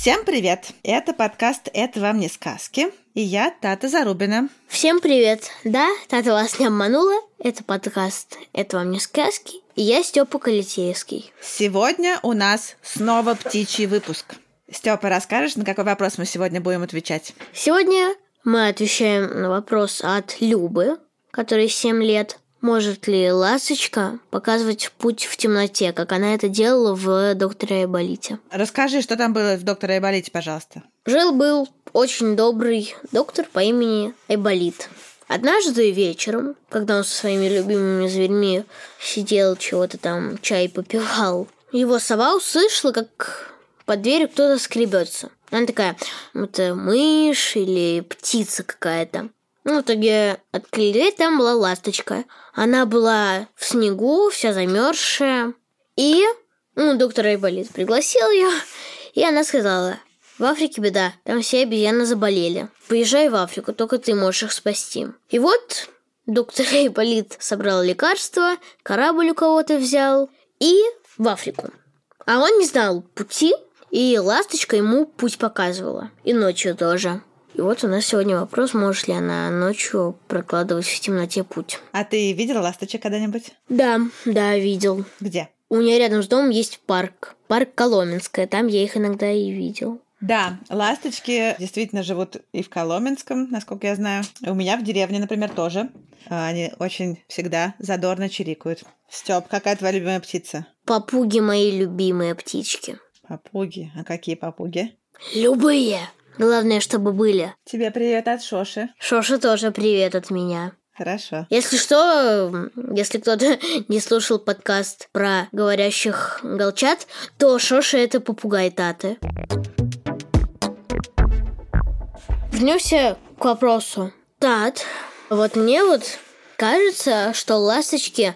Всем привет! Это подкаст «Это вам не сказки» и я Тата Зарубина. Всем привет! Да, Тата вас не обманула. Это подкаст «Это вам не сказки» и я Степа Калитеевский. Сегодня у нас снова птичий выпуск. Степа, расскажешь, на какой вопрос мы сегодня будем отвечать? Сегодня мы отвечаем на вопрос от Любы, которой 7 лет. Может ли ласточка показывать путь в темноте, как она это делала в «Докторе Айболите»? Расскажи, что там было в «Докторе Айболите», пожалуйста. Жил-был очень добрый доктор по имени Айболит. Однажды вечером, когда он со своими любимыми зверьми сидел, чего-то там, чай попивал, его сова услышала, как под дверью кто-то скребется. Она такая, это мышь или птица какая-то. Ну, в итоге открыли там была ласточка. Она была в снегу, вся замерзшая. И ну, доктор Айболит пригласил ее, и она сказала, в Африке беда, там все обезьяны заболели. Поезжай в Африку, только ты можешь их спасти. И вот доктор Айболит собрал лекарства, корабль у кого-то взял и в Африку. А он не знал пути, и ласточка ему путь показывала. И ночью тоже. И вот у нас сегодня вопрос, может ли она ночью прокладывать в темноте путь. А ты видела ласточек когда-нибудь? Да, да, видел. Где? У меня рядом с домом есть парк. Парк Коломенское. Там я их иногда и видел. Да, ласточки действительно живут и в Коломенском, насколько я знаю. У меня в деревне, например, тоже. А, Они очень всегда задорно чирикают. Степ, какая твоя любимая птица? Папуги мои любимые птички. Папуги. А какие папуги? Любые. Главное, чтобы были. Тебе привет от Шоши. Шоша тоже привет от меня. Хорошо. Если что, если кто-то не слушал подкаст про говорящих голчат, то Шоша это попугай Таты. Вернемся к вопросу. Тат, вот мне вот кажется, что ласточки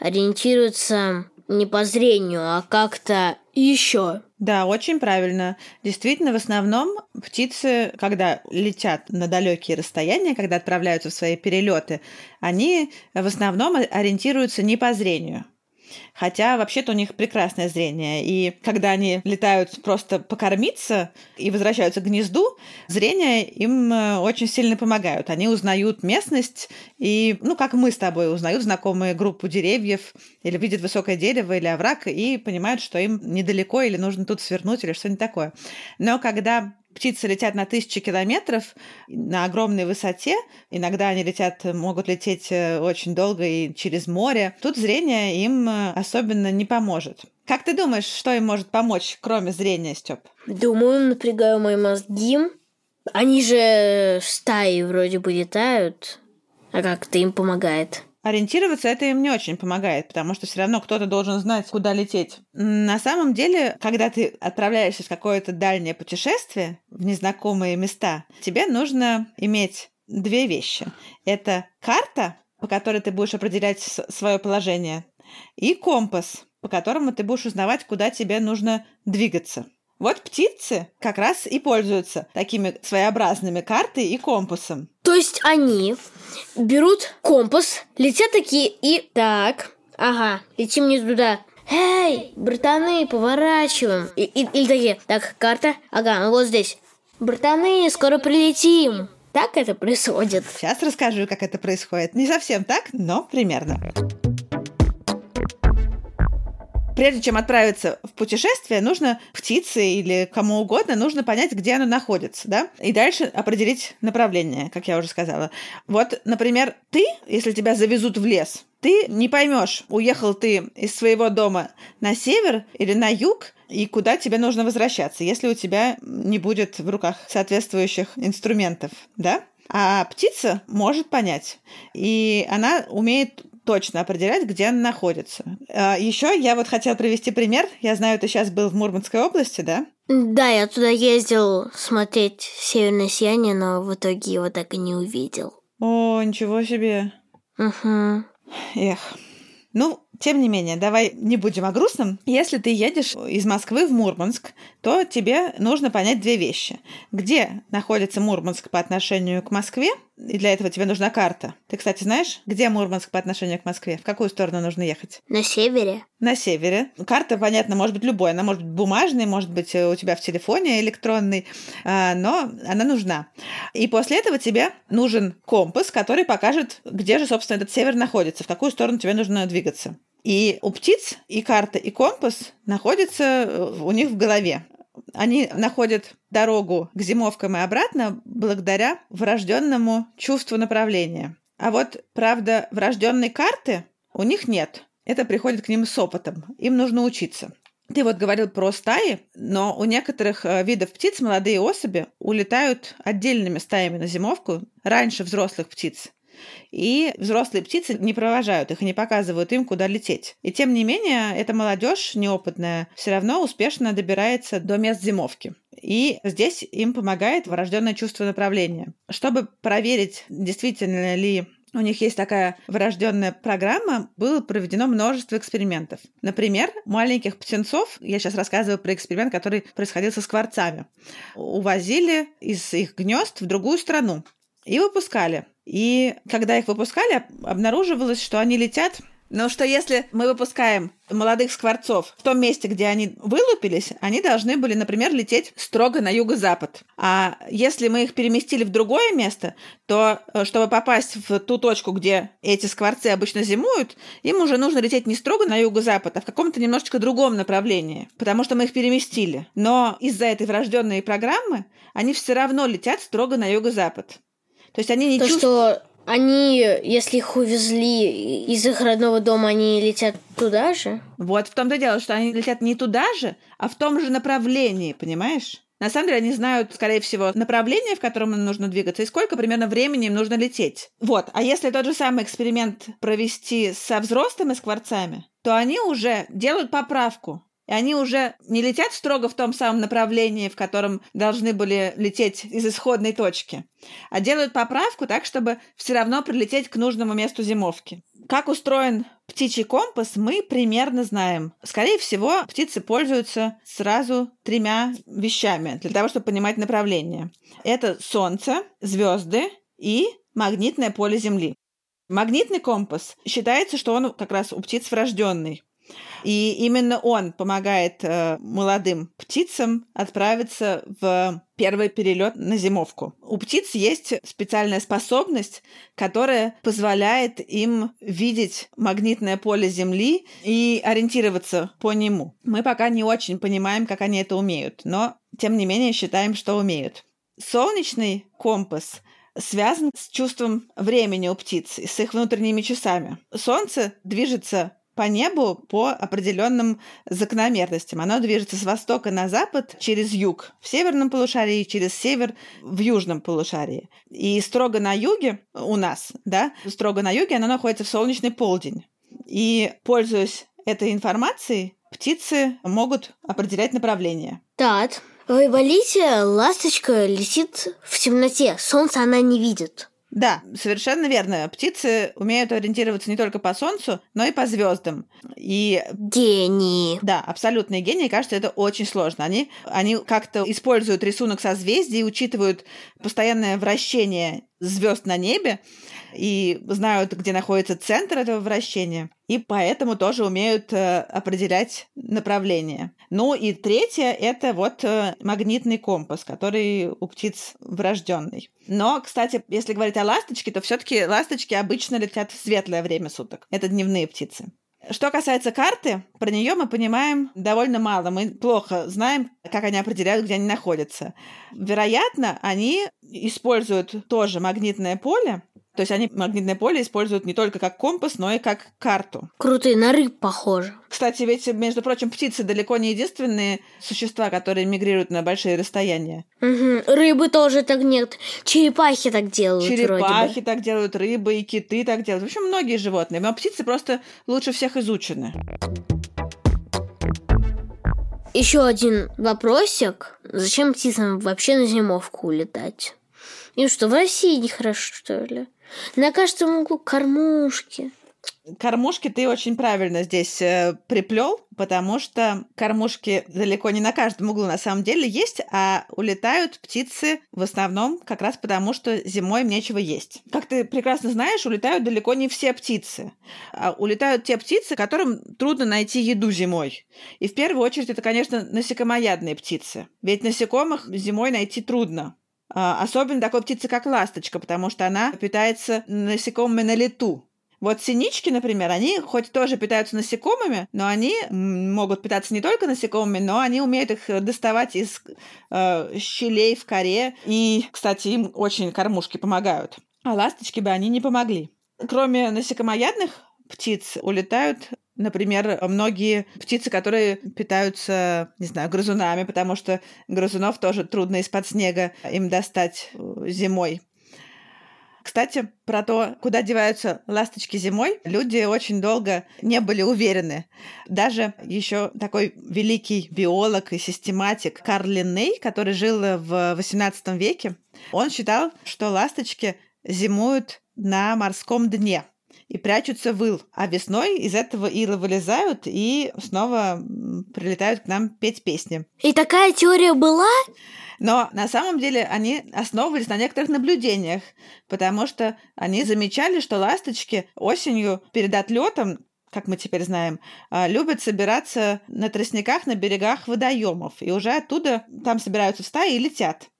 ориентируются не по зрению, а как-то еще. Да, очень правильно. Действительно, в основном птицы, когда летят на далекие расстояния, когда отправляются в свои перелеты, они в основном ориентируются не по зрению. Хотя вообще-то у них прекрасное зрение. И когда они летают просто покормиться и возвращаются к гнезду, зрение им э, очень сильно помогают. Они узнают местность и, ну, как мы с тобой, узнают знакомые группу деревьев или видят высокое дерево или овраг и понимают, что им недалеко или нужно тут свернуть или что-нибудь такое. Но когда птицы летят на тысячи километров на огромной высоте. Иногда они летят, могут лететь э, очень долго и через море. Тут зрение им э, особенно не поможет. Как ты думаешь, что им может помочь, кроме зрения, Степ? Думаю, напрягаю мои мозги. Они же стаи вроде бы летают. А как это им помогает? Ориентироваться это им не очень помогает, потому что все равно кто-то должен знать, куда лететь. На самом деле, когда ты отправляешься в какое-то дальнее путешествие в незнакомые места, тебе нужно иметь две вещи. Это карта, по которой ты будешь определять свое положение, и компас, по которому ты будешь узнавать, куда тебе нужно двигаться. Вот птицы как раз и пользуются такими своеобразными картой и компасом. То есть они берут компас, летят такие и... Так, ага, летим не туда. Эй, братаны, поворачиваем. И, и- или такие, так, карта, ага, ну вот здесь. Братаны, скоро прилетим. Так это происходит. Сейчас расскажу, как это происходит. Не совсем так, но примерно. Прежде чем отправиться в путешествие, нужно птице или кому угодно, нужно понять, где оно находится, да? И дальше определить направление, как я уже сказала. Вот, например, ты, если тебя завезут в лес, ты не поймешь, уехал ты из своего дома на север или на юг, и куда тебе нужно возвращаться, если у тебя не будет в руках соответствующих инструментов, да? А птица может понять. И она умеет точно определять, где она находится. Еще я вот хотела привести пример. Я знаю, ты сейчас был в Мурманской области, да? Да, я туда ездил смотреть «Северное сияние», но в итоге его так и не увидел. О, ничего себе. Угу. Эх. Ну, тем не менее, давай не будем о грустном. Если ты едешь из Москвы в Мурманск, то тебе нужно понять две вещи. Где находится Мурманск по отношению к Москве, и для этого тебе нужна карта. Ты, кстати, знаешь, где Мурманск по отношению к Москве? В какую сторону нужно ехать? На севере? На севере. Карта, понятно, может быть любой. Она может быть бумажной, может быть э, у тебя в телефоне электронный, а, но она нужна. И после этого тебе нужен компас, который покажет, где же, собственно, этот север находится, в какую сторону тебе нужно двигаться. И у птиц и карта, и компас находятся э, у них в голове. Они находят дорогу к зимовкам и обратно благодаря врожденному чувству направления. А вот, правда, врожденной карты у них нет. Это приходит к ним с опытом. Им нужно учиться. Ты вот говорил про стаи, но у некоторых э, видов птиц молодые особи улетают отдельными стаями на зимовку раньше взрослых птиц. И взрослые птицы не провожают их и не показывают им, куда лететь. И тем не менее, эта молодежь неопытная все равно успешно добирается до мест зимовки. И здесь им помогает врожденное чувство направления. Чтобы проверить, действительно ли у них есть такая врожденная программа, было проведено множество экспериментов. Например, маленьких птенцов, я сейчас рассказываю про эксперимент, который происходил со скворцами, увозили из их гнезд в другую страну и выпускали. И когда их выпускали, обнаруживалось, что они летят но что если мы выпускаем молодых скворцов в том месте, где они вылупились, они должны были, например, лететь строго на юго-запад. А если мы их переместили в другое место, то э, чтобы попасть в ту точку, где эти скворцы обычно зимуют, им уже нужно лететь не строго на юго-запад, а в каком-то немножечко другом направлении, потому что мы их переместили. Но из-за этой врожденной программы они все равно летят строго на юго-запад. То есть они не То, чувствуют... что они, если их увезли из их родного дома, они летят туда же? Вот в том-то дело, что они летят не туда же, а в том же направлении, понимаешь? На самом деле они знают, скорее всего, направление, в котором им нужно двигаться, и сколько примерно времени им нужно лететь. Вот. А если тот же самый эксперимент провести со взрослыми скворцами, то они уже делают поправку и они уже не летят строго в том самом направлении, в котором должны были лететь из исходной точки, а делают поправку так, чтобы все равно прилететь к нужному месту зимовки. Как устроен птичий компас, мы примерно знаем. Скорее всего, птицы пользуются сразу тремя вещами для того, чтобы понимать направление. Это Солнце, звезды и магнитное поле Земли. Магнитный компас считается, что он как раз у птиц врожденный. И именно он помогает э, молодым птицам отправиться в первый перелет на зимовку. У птиц есть специальная способность, которая позволяет им видеть магнитное поле Земли и ориентироваться по нему. Мы пока не очень понимаем, как они это умеют, но тем не менее считаем, что умеют. Солнечный компас связан с чувством времени у птиц, с их внутренними часами. Солнце движется по небу по определенным закономерностям. Оно движется с востока на запад через юг в северном полушарии, через север в южном полушарии. И строго на юге у нас, да, строго на юге оно находится в солнечный полдень. И, пользуясь этой информацией, птицы могут определять направление. Так, в Айболите ласточка летит в темноте, солнце она не видит. Да, совершенно верно. Птицы умеют ориентироваться не только по Солнцу, но и по звездам. И Гении. да, абсолютные гении, кажется, это очень сложно. Они, они как-то используют рисунок созвездий, учитывают постоянное вращение звезд на небе и знают, где находится центр этого вращения, и поэтому тоже умеют э, определять направление. Ну и третье – это вот э, магнитный компас, который у птиц врожденный. Но, кстати, если говорить о ласточке, то все-таки ласточки обычно летят в светлое время суток. Это дневные птицы. Что касается карты, про нее мы понимаем довольно мало. Мы плохо знаем, как они определяют, где они находятся. Вероятно, они используют тоже магнитное поле, то есть они магнитное поле используют не только как компас, но и как карту. Крутые на рыб похоже. Кстати, ведь, между прочим, птицы далеко не единственные существа, которые мигрируют на большие расстояния. Угу. Рыбы тоже так нет. Черепахи так делают Черепахи так делают, рыбы и киты так делают. В общем, многие животные. Но птицы просто лучше всех изучены. Еще один вопросик. Зачем птицам вообще на зимовку улетать? Им что, в России нехорошо, что ли? На каждом углу кормушки. Кормушки ты очень правильно здесь э, приплел, потому что кормушки далеко не на каждом углу на самом деле есть, а улетают птицы в основном как раз потому, что зимой им нечего есть. Как ты прекрасно знаешь, улетают далеко не все птицы. А улетают те птицы, которым трудно найти еду зимой. И в первую очередь это, конечно, насекомоядные птицы. Ведь насекомых зимой найти трудно. А, Особенно такой птицы, как ласточка, потому что она питается насекомыми на лету. Вот синички, например, они хоть тоже питаются насекомыми, но они могут питаться не только насекомыми, но они умеют их доставать из э, щелей в коре. И, кстати, им очень кормушки помогают. А ласточки бы они не помогли. Кроме насекомоядных птиц улетают Например, многие птицы, которые питаются, не знаю, грызунами, потому что грызунов тоже трудно из-под снега им достать э, зимой. Кстати, про то, куда деваются ласточки зимой, люди очень долго не были уверены. Даже еще такой великий биолог и систематик Карл Линней, который жил в XVIII веке, он считал, что ласточки зимуют на морском дне и прячутся в ил. А весной из этого ила вылезают и снова прилетают к нам петь песни. И такая теория была? Но на самом деле они основывались на некоторых наблюдениях, потому что они замечали, что ласточки осенью перед отлетом как мы теперь знаем, а, любят собираться на тростниках на берегах водоемов, и уже оттуда там собираются в стаи и летят.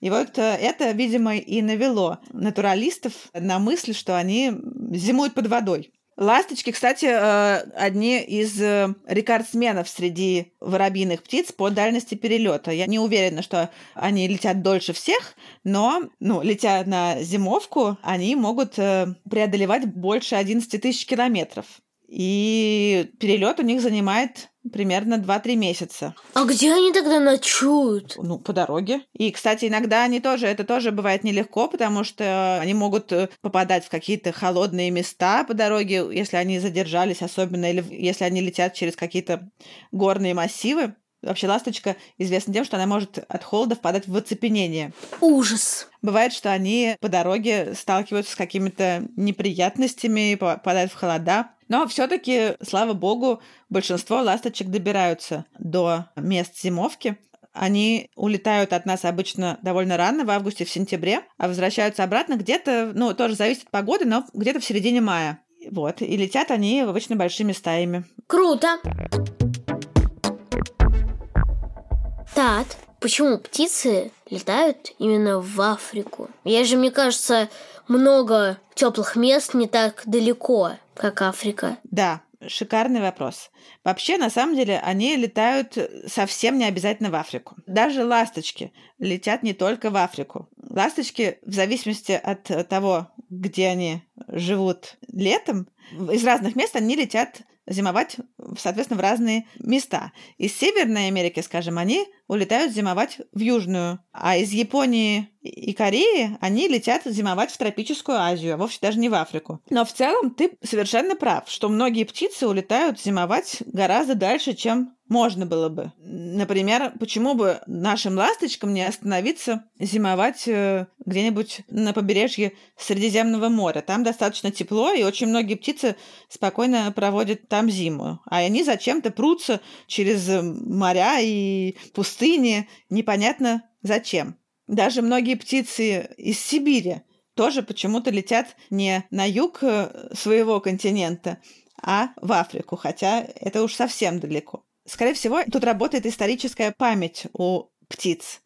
И вот э, это, видимо, и навело натуралистов на мысль, что они зимуют под водой. Ласточки, кстати, э, одни из э, рекордсменов среди воробьиных птиц по дальности перелета. Я не уверена, что они летят дольше всех, но, ну, летя на зимовку, они могут преодолевать больше 11 тысяч километров. И перелет у них занимает примерно 2-3 месяца. А где они тогда ночуют? Ну, по дороге. И, кстати, иногда они тоже, это тоже бывает нелегко, потому что они могут э, попадать в какие-то холодные места по дороге, если они задержались, особенно или если они летят через какие-то горные массивы. Вообще ласточка известна тем, что она может от холода впадать в оцепенение. Ужас. Бывает, что они по дороге сталкиваются с какими-то неприятностями, попадают в холода. Но все-таки, слава богу, большинство ласточек добираются до мест зимовки. Они улетают от нас обычно довольно рано, в августе, в сентябре, а возвращаются обратно где-то, ну, тоже зависит от погоды, но где-то в середине мая. Вот, и летят они обычно большими стаями. Круто! Тат, почему птицы летают именно в Африку? Я же, мне кажется, много теплых мест не так далеко, как Африка. Да, шикарный вопрос. Вообще, на самом деле, они летают совсем не обязательно в Африку. Даже ласточки летят не только в Африку. Ласточки, в зависимости от того, где они живут летом, из разных мест они летят зимовать, соответственно, в разные места. Из Северной Америки, скажем, они улетают зимовать в Южную, а из Японии и Кореи они летят зимовать в тропическую Азию, а вовсе даже не в Африку. Но в целом ты совершенно прав, что многие птицы улетают зимовать гораздо дальше, чем можно было бы. Например, почему бы нашим ласточкам не остановиться зимовать э, где-нибудь на побережье Средиземного моря? Там достаточно тепло, и очень многие птицы спокойно проводят там зиму. А они зачем-то прутся через моря и пустыни, непонятно зачем. Даже многие птицы из Сибири тоже почему-то летят не на юг э, своего континента, а в Африку, хотя это уж совсем далеко. Скорее всего, тут работает историческая память у птиц.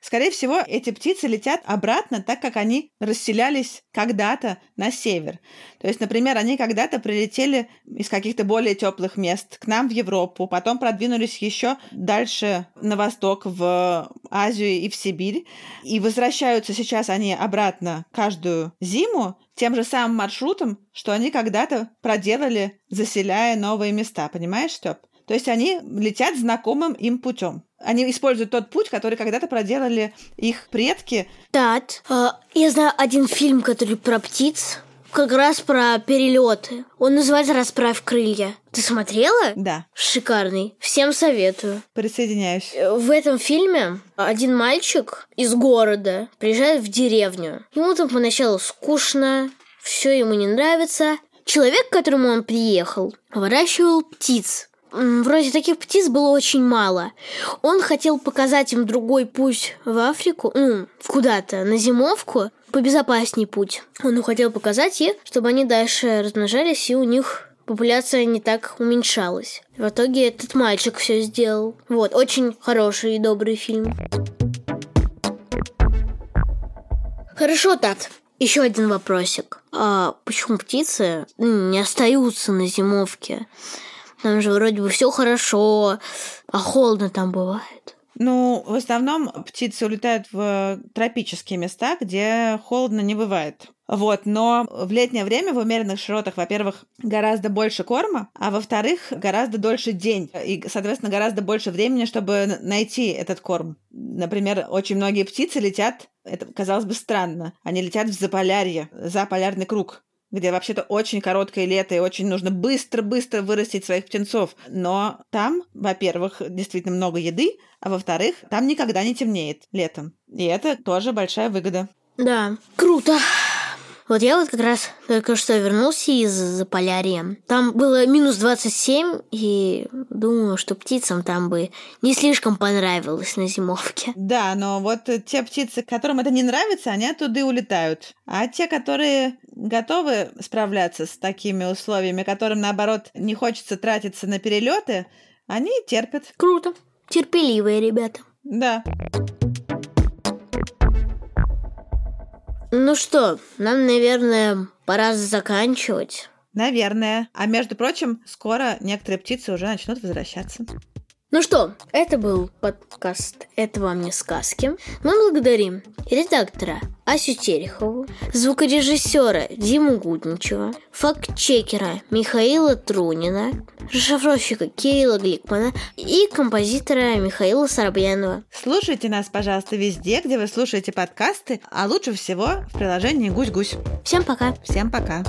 Скорее всего, эти птицы летят обратно, так как они расселялись когда-то на север. То есть, например, они когда-то прилетели из каких-то более теплых мест к нам в Европу, потом продвинулись еще дальше на восток, в Азию и в Сибирь. И возвращаются сейчас они обратно каждую зиму тем же самым маршрутом, что они когда-то проделали, заселяя новые места. Понимаешь, Степ? То есть они летят знакомым им путем. Они используют тот путь, который когда-то проделали их предки. Э, я знаю один фильм, который про птиц. как раз про перелеты. Он называется «Расправь крылья». Ты смотрела? Да, Шикарный. Всем советую. присоединяюсь. Э, В этом фильме один мальчик из города приезжает в деревню. Ему там поначалу скучно, все ему не нравится. Человек, к которому он приехал, выращивал птиц. Вроде таких птиц было очень мало. Он хотел показать им другой путь в Африку, ну, куда-то, на зимовку, побезопасней путь. Он хотел показать их, чтобы они дальше размножались, и у них популяция не так уменьшалась. В итоге этот мальчик все сделал. Вот, очень хороший и добрый фильм. Хорошо, Тат. Еще один вопросик. А почему птицы не остаются на зимовке? Там же вроде бы все хорошо, а холодно там бывает. Ну, в основном птицы улетают в тропические места, где холодно не бывает. Вот, но в летнее время в умеренных широтах, во-первых, гораздо больше корма, а во-вторых, гораздо дольше день и, соответственно, гораздо больше времени, чтобы найти этот корм. Например, очень многие птицы летят, это казалось бы странно, они летят в заполярье, за полярный круг где вообще-то очень короткое лето, и очень нужно быстро-быстро вырастить своих птенцов. Но там, во-первых, действительно много еды, а во-вторых, там никогда не темнеет летом. И это тоже большая выгода. Да, круто. Вот я вот как раз только что вернулся из Заполярья. Там было минус 27, и думаю, что птицам там бы не слишком понравилось на зимовке. Да, но вот те птицы, которым это не нравится, они оттуда и улетают. А те, которые готовы справляться с такими условиями, которым, наоборот, не хочется тратиться на перелеты, они терпят. Круто. Терпеливые ребята. Да. Ну что, нам, наверное, пора заканчивать. Наверное. А между прочим, скоро некоторые птицы уже начнут возвращаться. Ну что, это был подкаст «Это вам не сказки». Мы благодарим редактора Асю Терехову, звукорежиссера Диму Гудничева, фактчекера Михаила Трунина, расшифровщика Кирилла Гликмана и композитора Михаила Соробьянова. Слушайте нас, пожалуйста, везде, где вы слушаете подкасты, а лучше всего в приложении «Гусь-гусь». Всем пока! Всем пока.